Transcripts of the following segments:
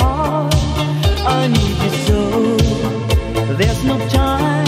heart. I need you so. There's no time.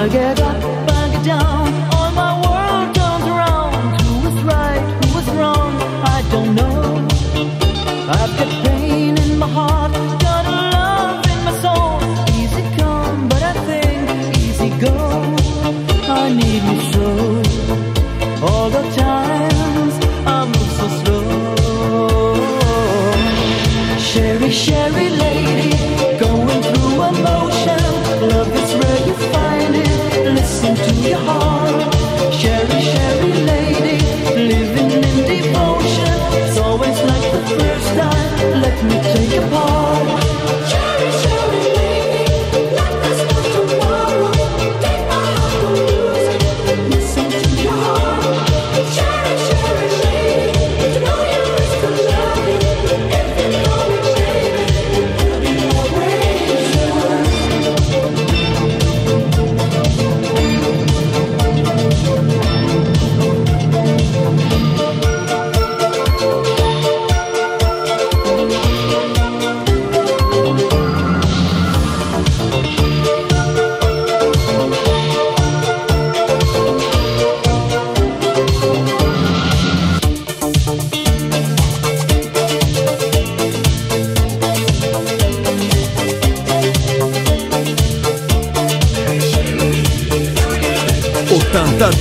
I'll get up.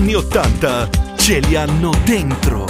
Anni 80 ce li hanno dentro.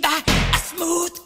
by a smooth.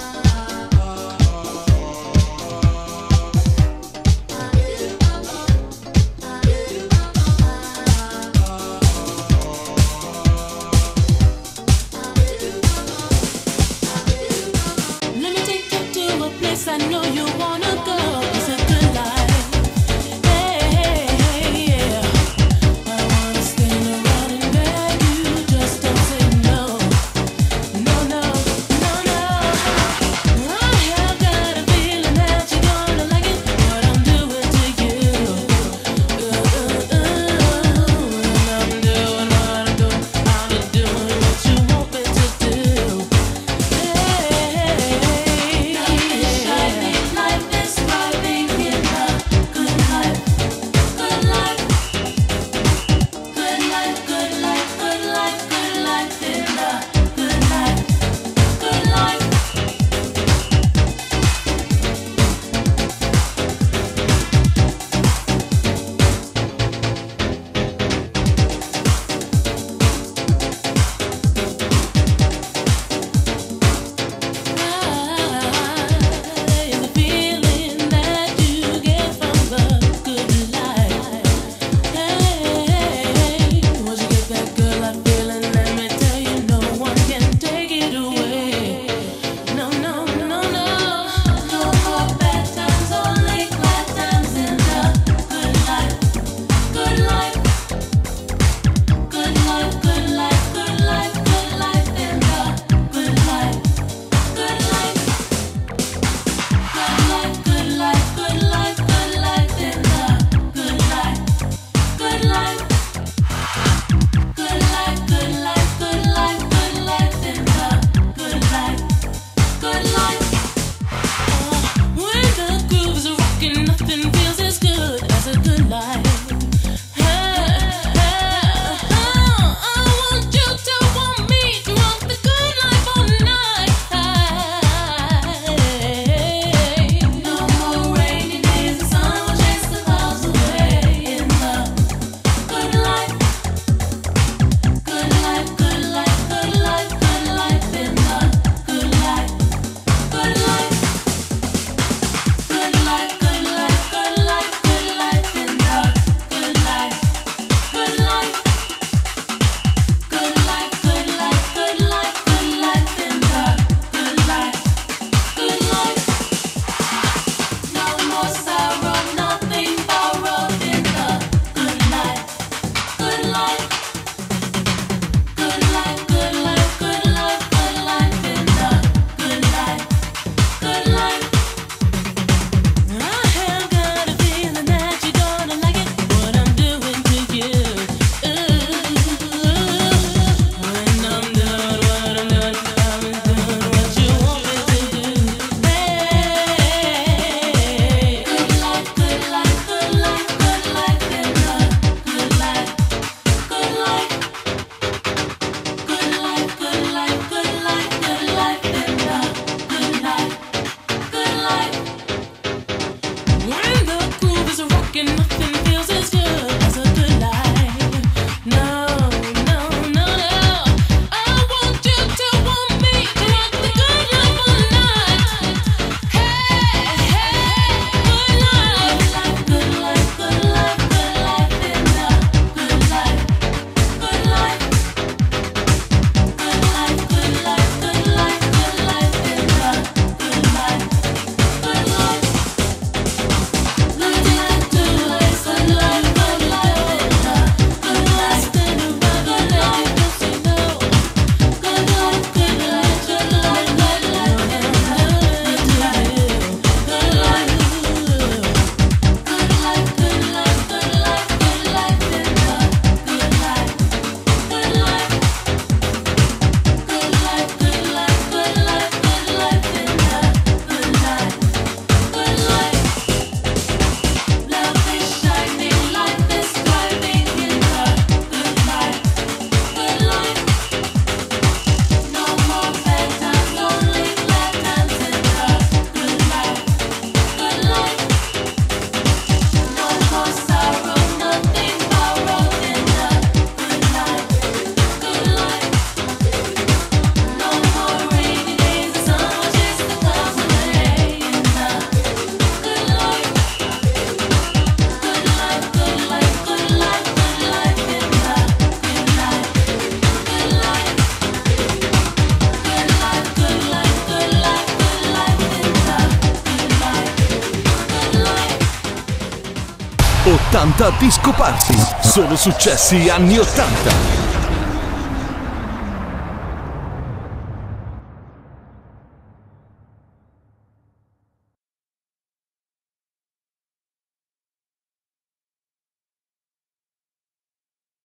80 Disco Party. Solo successi anni 80.